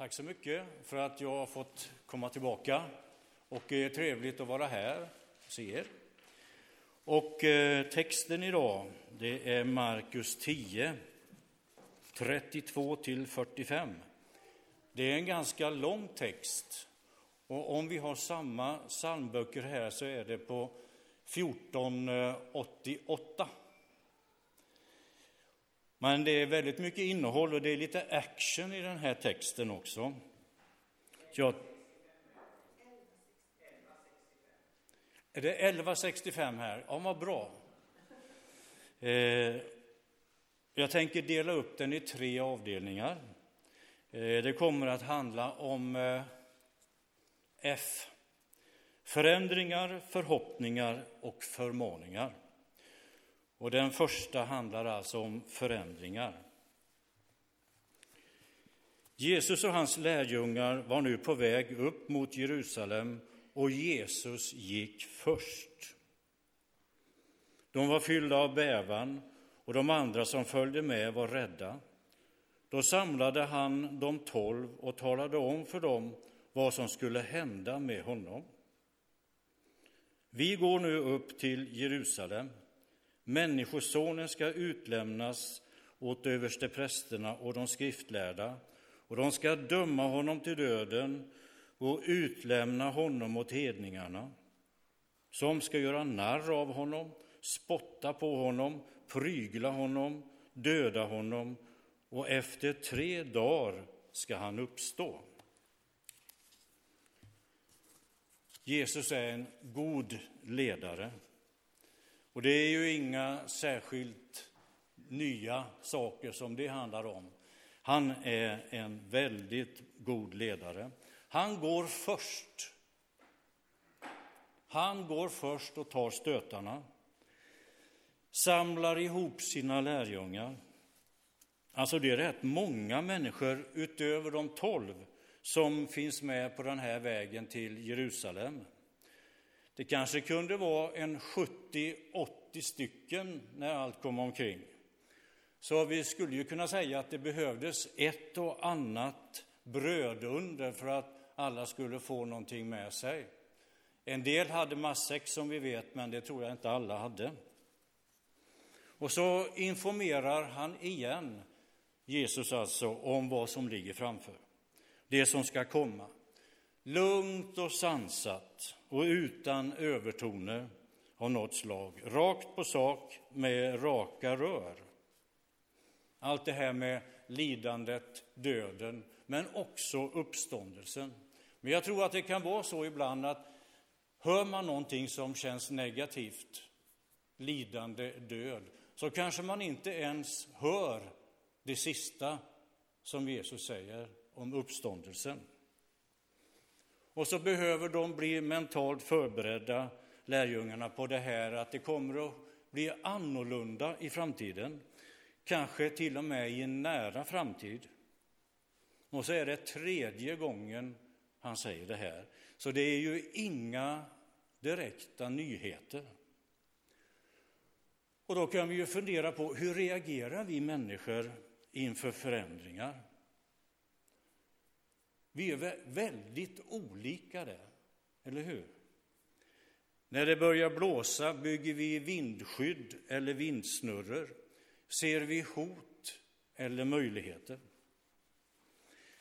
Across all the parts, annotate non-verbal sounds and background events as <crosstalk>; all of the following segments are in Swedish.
Tack så mycket för att jag har fått komma tillbaka. Och det är trevligt att vara här och se er. Och eh, texten idag, det är Markus 10, 32 till 45. Det är en ganska lång text. Och om vi har samma psalmböcker här så är det på 1488. Men det är väldigt mycket innehåll och det är lite action i den här texten också. Jag... Är det 1165 här? Ja, vad bra. Eh, jag tänker dela upp den i tre avdelningar. Eh, det kommer att handla om eh, F. Förändringar, förhoppningar och förmaningar. Och den första handlar alltså om förändringar. Jesus och hans lärjungar var nu på väg upp mot Jerusalem och Jesus gick först. De var fyllda av bävan och de andra som följde med var rädda. Då samlade han de tolv och talade om för dem vad som skulle hända med honom. Vi går nu upp till Jerusalem Människosonen ska utlämnas åt översteprästerna och de skriftlärda, och de ska döma honom till döden och utlämna honom åt hedningarna, som ska göra narr av honom, spotta på honom, prygla honom, döda honom, och efter tre dagar ska han uppstå. Jesus är en god ledare. Och det är ju inga särskilt nya saker som det handlar om. Han är en väldigt god ledare. Han går först. Han går först och tar stötarna. Samlar ihop sina lärjungar. Alltså det är rätt många människor utöver de tolv som finns med på den här vägen till Jerusalem. Det kanske kunde vara en 70-80 stycken när allt kom omkring. Så vi skulle ju kunna säga att det behövdes ett och annat brödunder för att alla skulle få någonting med sig. En del hade matsäck som vi vet, men det tror jag inte alla hade. Och så informerar han igen, Jesus alltså, om vad som ligger framför. Det som ska komma. Lugnt och sansat och utan övertoner av något slag. Rakt på sak med raka rör. Allt det här med lidandet, döden, men också uppståndelsen. Men jag tror att det kan vara så ibland att hör man någonting som känns negativt, lidande, död, så kanske man inte ens hör det sista som Jesus säger om uppståndelsen. Och så behöver de bli mentalt förberedda, lärjungarna, på det här att det kommer att bli annorlunda i framtiden. Kanske till och med i en nära framtid. Och så är det tredje gången han säger det här. Så det är ju inga direkta nyheter. Och då kan vi ju fundera på hur reagerar vi människor inför förändringar? Vi är väldigt olika där, eller hur? När det börjar blåsa bygger vi vindskydd eller vindsnurror. Ser vi hot eller möjligheter?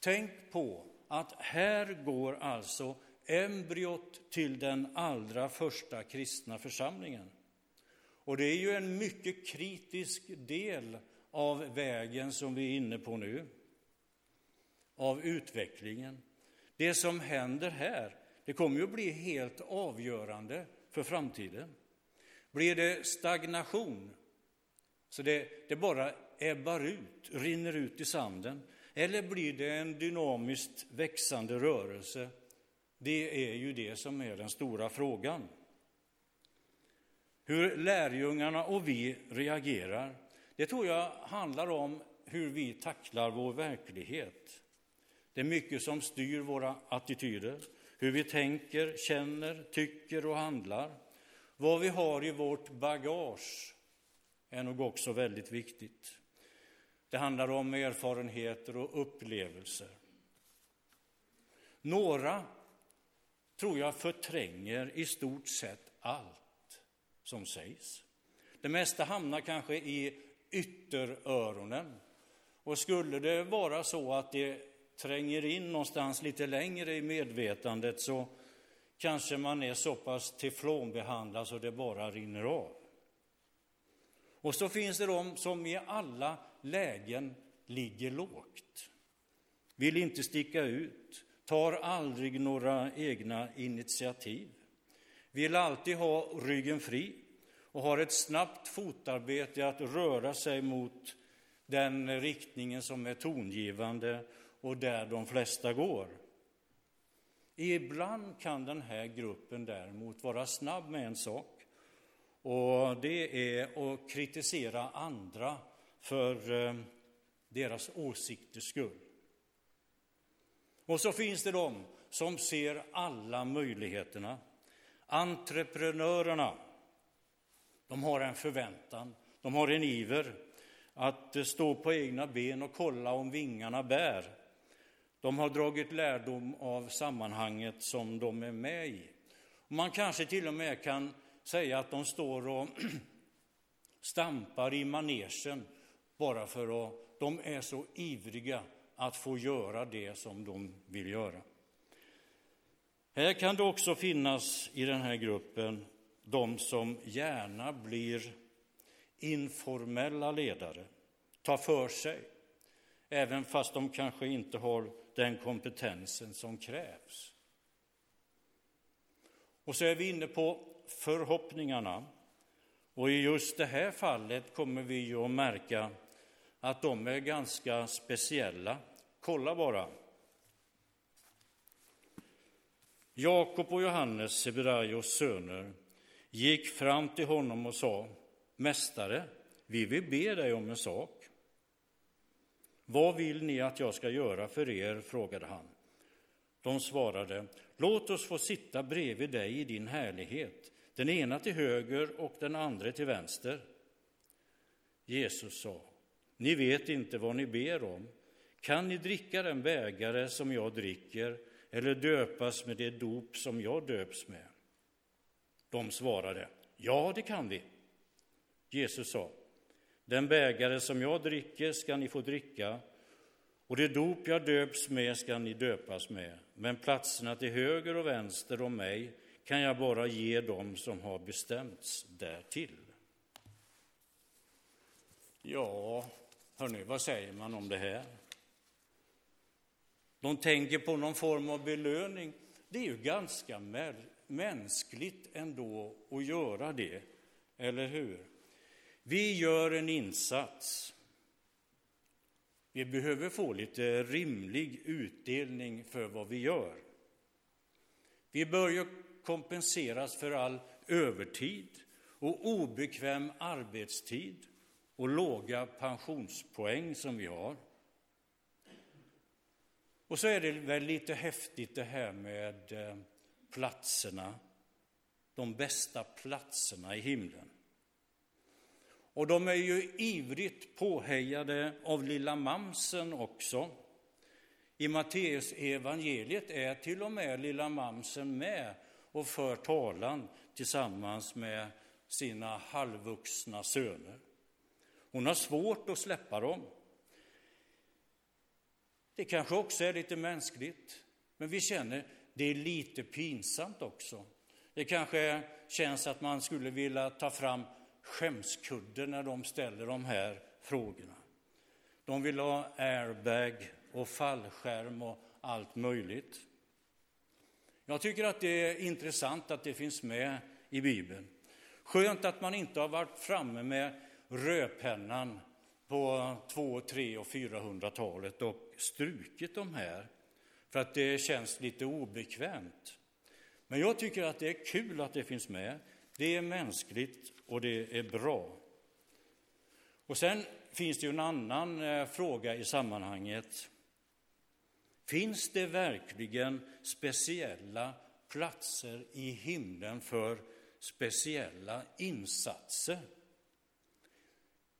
Tänk på att här går alltså embryot till den allra första kristna församlingen. Och det är ju en mycket kritisk del av vägen som vi är inne på nu av utvecklingen. Det som händer här, det kommer ju att bli helt avgörande för framtiden. Blir det stagnation, så det, det bara ebbar ut, rinner ut i sanden, eller blir det en dynamiskt växande rörelse? Det är ju det som är den stora frågan. Hur lärjungarna och vi reagerar, det tror jag handlar om hur vi tacklar vår verklighet. Det är mycket som styr våra attityder, hur vi tänker, känner, tycker och handlar. Vad vi har i vårt bagage är nog också väldigt viktigt. Det handlar om erfarenheter och upplevelser. Några tror jag förtränger i stort sett allt som sägs. Det mesta hamnar kanske i ytteröronen. Och skulle det vara så att det tränger in någonstans lite längre i medvetandet så kanske man är så pass teflonbehandlad så det bara rinner av. Och så finns det de som i alla lägen ligger lågt, vill inte sticka ut, tar aldrig några egna initiativ, vill alltid ha ryggen fri och har ett snabbt fotarbete att röra sig mot den riktningen som är tongivande och där de flesta går. Ibland kan den här gruppen däremot vara snabb med en sak och det är att kritisera andra för eh, deras åsikters skull. Och så finns det de som ser alla möjligheterna. Entreprenörerna, de har en förväntan, de har en iver att eh, stå på egna ben och kolla om vingarna bär. De har dragit lärdom av sammanhanget som de är med i. Man kanske till och med kan säga att de står och <clears throat> stampar i manegen bara för att de är så ivriga att få göra det som de vill göra. Här kan det också finnas i den här gruppen de som gärna blir informella ledare, tar för sig, även fast de kanske inte har den kompetensen som krävs. Och så är vi inne på förhoppningarna. Och i just det här fallet kommer vi ju att märka att de är ganska speciella. Kolla bara. Jakob och Johannes, Seberaios söner, gick fram till honom och sa Mästare, vi vill be dig om en sak. Vad vill ni att jag ska göra för er? frågade han. De svarade, låt oss få sitta bredvid dig i din härlighet, den ena till höger och den andra till vänster. Jesus sa, ni vet inte vad ni ber om. Kan ni dricka den bägare som jag dricker eller döpas med det dop som jag döps med? De svarade, ja, det kan vi. Jesus sa, den bägare som jag dricker ska ni få dricka och det dop jag döps med ska ni döpas med, men platserna till höger och vänster om mig kan jag bara ge dem som har bestämts därtill. Ja, hörni, vad säger man om det här? De tänker på någon form av belöning. Det är ju ganska mänskligt ändå att göra det, eller hur? Vi gör en insats. Vi behöver få lite rimlig utdelning för vad vi gör. Vi bör ju kompenseras för all övertid och obekväm arbetstid och låga pensionspoäng som vi har. Och så är det väl lite häftigt det här med eh, platserna, de bästa platserna i himlen. Och de är ju ivrigt påhejade av lilla mamsen också. I Matteus evangeliet är till och med lilla mamsen med och för talan tillsammans med sina halvvuxna söner. Hon har svårt att släppa dem. Det kanske också är lite mänskligt, men vi känner det är lite pinsamt också. Det kanske känns att man skulle vilja ta fram skämskudde när de ställer de här frågorna. De vill ha airbag och fallskärm och allt möjligt. Jag tycker att det är intressant att det finns med i Bibeln. Skönt att man inte har varit framme med rödpennan på 2, 3 och 400-talet och strukit de här för att det känns lite obekvämt. Men jag tycker att det är kul att det finns med. Det är mänskligt och det är bra. Och sen finns det ju en annan eh, fråga i sammanhanget. Finns det verkligen speciella platser i himlen för speciella insatser?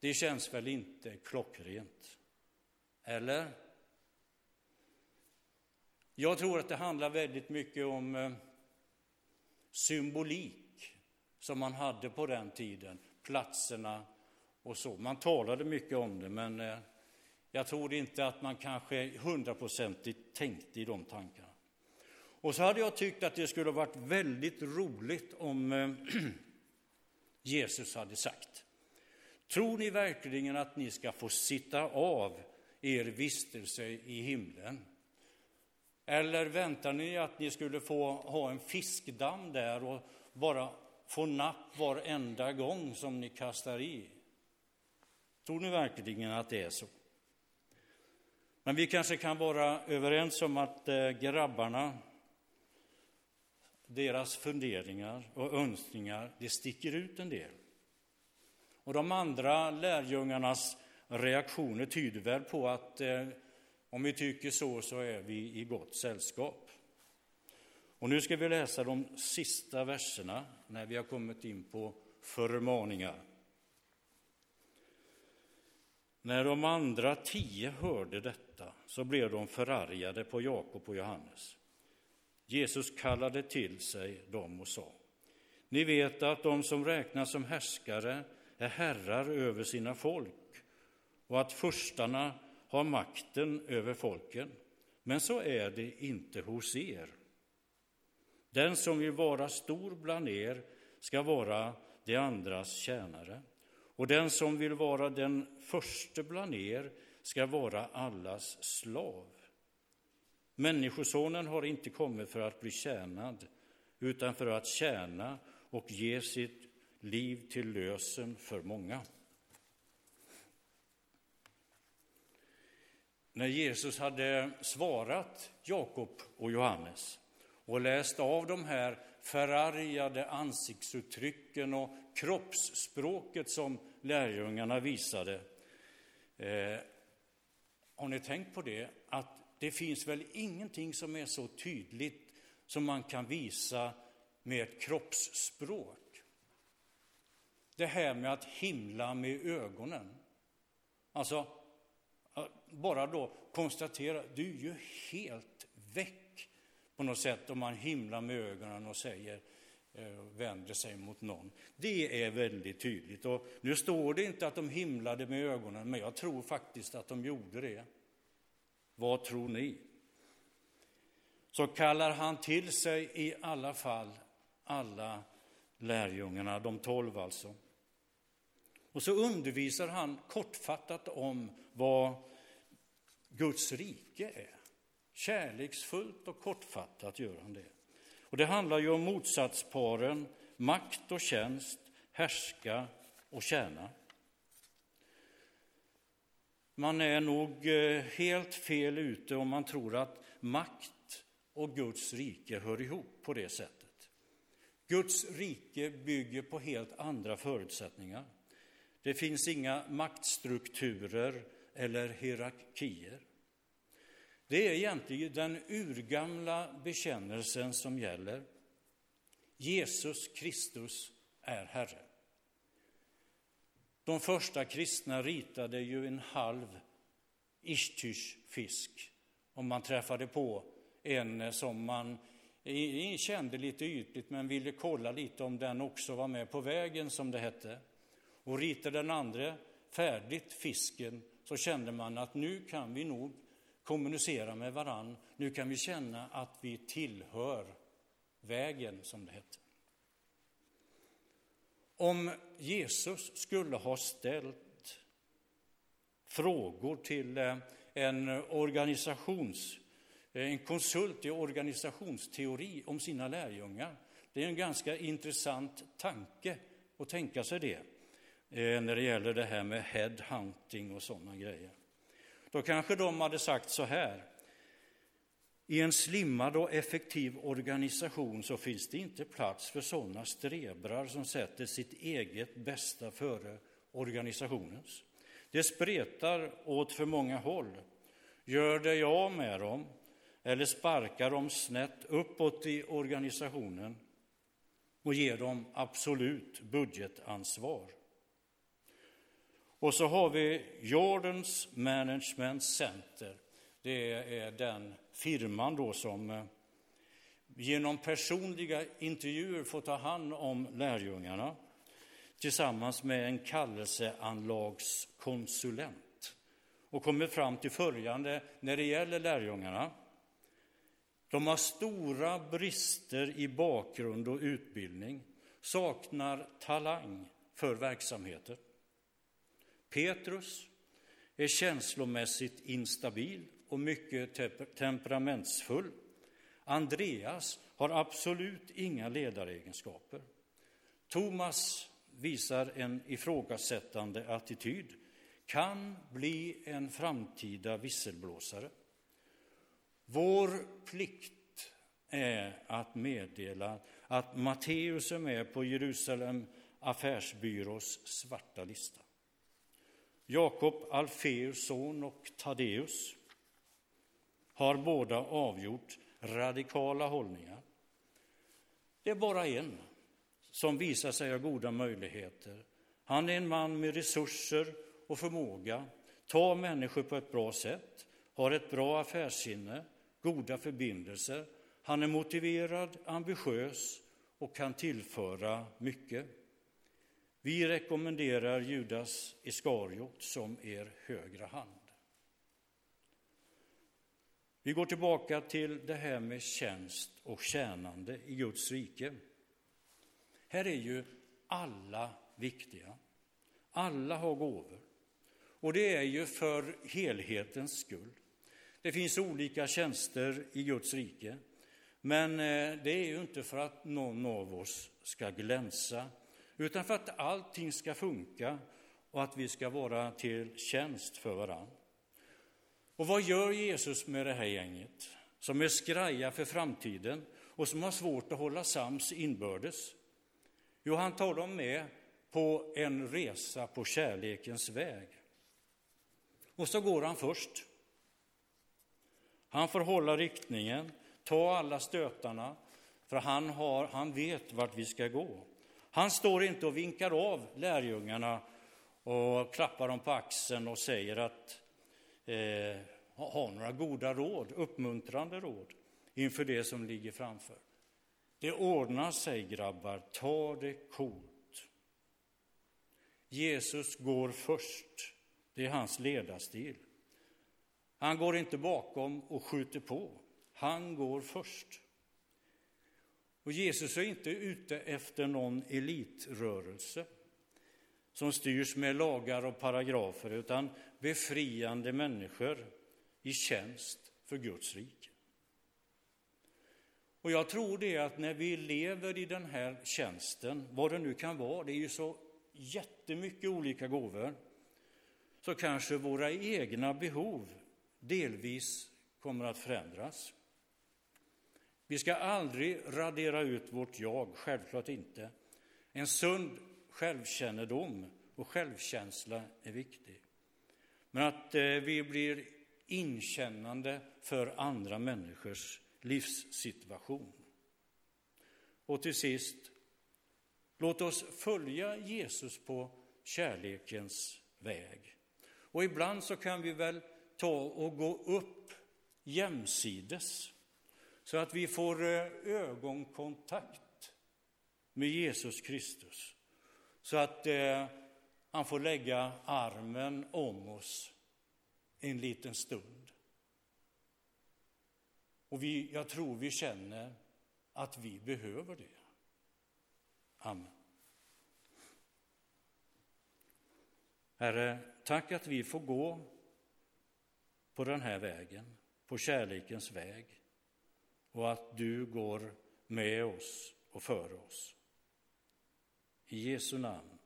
Det känns väl inte klockrent? Eller? Jag tror att det handlar väldigt mycket om eh, symbolik som man hade på den tiden, platserna och så. Man talade mycket om det, men eh, jag tror inte att man kanske hundraprocentigt tänkte i de tankarna. Och så hade jag tyckt att det skulle varit väldigt roligt om eh, <clears throat> Jesus hade sagt. Tror ni verkligen att ni ska få sitta av er vistelse i himlen? Eller väntar ni att ni skulle få ha en fiskdamm där och bara få napp varenda gång som ni kastar i? Tror ni verkligen att det är så? Men vi kanske kan vara överens om att eh, grabbarna, deras funderingar och önskningar, det sticker ut en del. Och de andra lärjungarnas reaktioner tyder väl på att eh, om vi tycker så, så är vi i gott sällskap. Och nu ska vi läsa de sista verserna när vi har kommit in på förmaningar. När de andra tio hörde detta så blev de förargade på Jakob och Johannes. Jesus kallade till sig dem och sa, ni vet att de som räknas som härskare är herrar över sina folk och att furstarna har makten över folken. Men så är det inte hos er. Den som vill vara stor bland er ska vara de andras tjänare och den som vill vara den förste bland er ska vara allas slav. Människosonen har inte kommit för att bli tjänad utan för att tjäna och ge sitt liv till lösen för många. När Jesus hade svarat Jakob och Johannes och läst av de här förargade ansiktsuttrycken och kroppsspråket som lärjungarna visade. Eh, har ni tänkt på det? Att det finns väl ingenting som är så tydligt som man kan visa med ett kroppsspråk det här med att himla med ögonen. Alltså, bara då konstatera, du är ju helt väck på något sätt om man himlar med ögonen och säger eh, vänder sig mot någon. Det är väldigt tydligt. Och nu står det inte att de himlade med ögonen, men jag tror faktiskt att de gjorde det. Vad tror ni? Så kallar han till sig i alla fall alla lärjungarna, de tolv alltså. Och så undervisar han kortfattat om vad Guds rike är. Kärleksfullt och kortfattat gör han det. Och det handlar ju om motsatsparen makt och tjänst, härska och tjäna. Man är nog eh, helt fel ute om man tror att makt och Guds rike hör ihop på det sättet. Guds rike bygger på helt andra förutsättningar. Det finns inga maktstrukturer eller hierarkier. Det är egentligen den urgamla bekännelsen som gäller. Jesus Kristus är Herre. De första kristna ritade ju en halv Ishtysh-fisk om man träffade på en som man kände lite ytligt men ville kolla lite om den också var med på vägen, som det hette och ritade den andra färdigt fisken så kände man att nu kan vi nog kommunicera med varann. Nu kan vi känna att vi tillhör vägen, som det hette. Om Jesus skulle ha ställt frågor till eh, en organisations, eh, en konsult i organisationsteori om sina lärjungar. Det är en ganska intressant tanke att tänka sig det. Eh, när det gäller det här med headhunting och sådana grejer. Då kanske de hade sagt så här. I en slimmad och effektiv organisation så finns det inte plats för sådana strebrar som sätter sitt eget bästa före organisationens. Det spretar åt för många håll. Gör dig av med dem eller sparkar dem snett uppåt i organisationen och ger dem absolut budgetansvar. Och så har vi Jordans Management Center. det är den firman då som eh, genom personliga intervjuer får ta hand om lärjungarna tillsammans med en kallelseanlagskonsulent och kommer fram till följande när det gäller lärjungarna. De har stora brister i bakgrund och utbildning, saknar talang för verksamheten. Petrus är känslomässigt instabil och mycket temperamentsfull. Andreas har absolut inga ledaregenskaper. Thomas visar en ifrågasättande attityd, kan bli en framtida visselblåsare. Vår plikt är att meddela att Matteus är med på Jerusalem affärsbyrås svarta lista. Jakob, Alfeus son och Taddeus har båda avgjort radikala hållningar. Det är bara en som visar sig ha goda möjligheter. Han är en man med resurser och förmåga, tar människor på ett bra sätt, har ett bra affärssinne, goda förbindelser. Han är motiverad, ambitiös och kan tillföra mycket. Vi rekommenderar Judas Iskariot som er högra hand. Vi går tillbaka till det här med tjänst och tjänande i Guds rike. Här är ju alla viktiga. Alla har gåvor. Och det är ju för helhetens skull. Det finns olika tjänster i Guds rike, men eh, det är ju inte för att någon av oss ska glänsa, utan för att allting ska funka och att vi ska vara till tjänst för varandra. Och vad gör Jesus med det här gänget som är skraja för framtiden och som har svårt att hålla sams inbördes? Jo, han tar dem med på en resa på kärlekens väg. Och så går han först. Han får hålla riktningen, ta alla stötarna, för han, har, han vet vart vi ska gå. Han står inte och vinkar av lärjungarna och klappar dem på axeln och säger att eh, ha några goda råd, uppmuntrande råd inför det som ligger framför. Det ordnar sig, grabbar. Ta det coolt. Jesus går först. Det är hans ledarstil. Han går inte bakom och skjuter på. Han går först. Och Jesus är inte ute efter någon elitrörelse som styrs med lagar och paragrafer, utan befriande människor i tjänst för Guds rike. Och jag tror det att när vi lever i den här tjänsten, vad det nu kan vara, det är ju så jättemycket olika gåvor, så kanske våra egna behov delvis kommer att förändras. Vi ska aldrig radera ut vårt jag, självklart inte. En sund självkännedom och självkänsla är viktig. Men att eh, vi blir inkännande för andra människors livssituation. Och till sist, låt oss följa Jesus på kärlekens väg. Och ibland så kan vi väl ta och gå upp jämsides så att vi får eh, ögonkontakt med Jesus Kristus. Så att eh, han får lägga armen om oss en liten stund. Och vi, jag tror vi känner att vi behöver det. Amen. Herre, tack att vi får gå på den här vägen, på kärlekens väg och att du går med oss och för oss. I Jesu namn.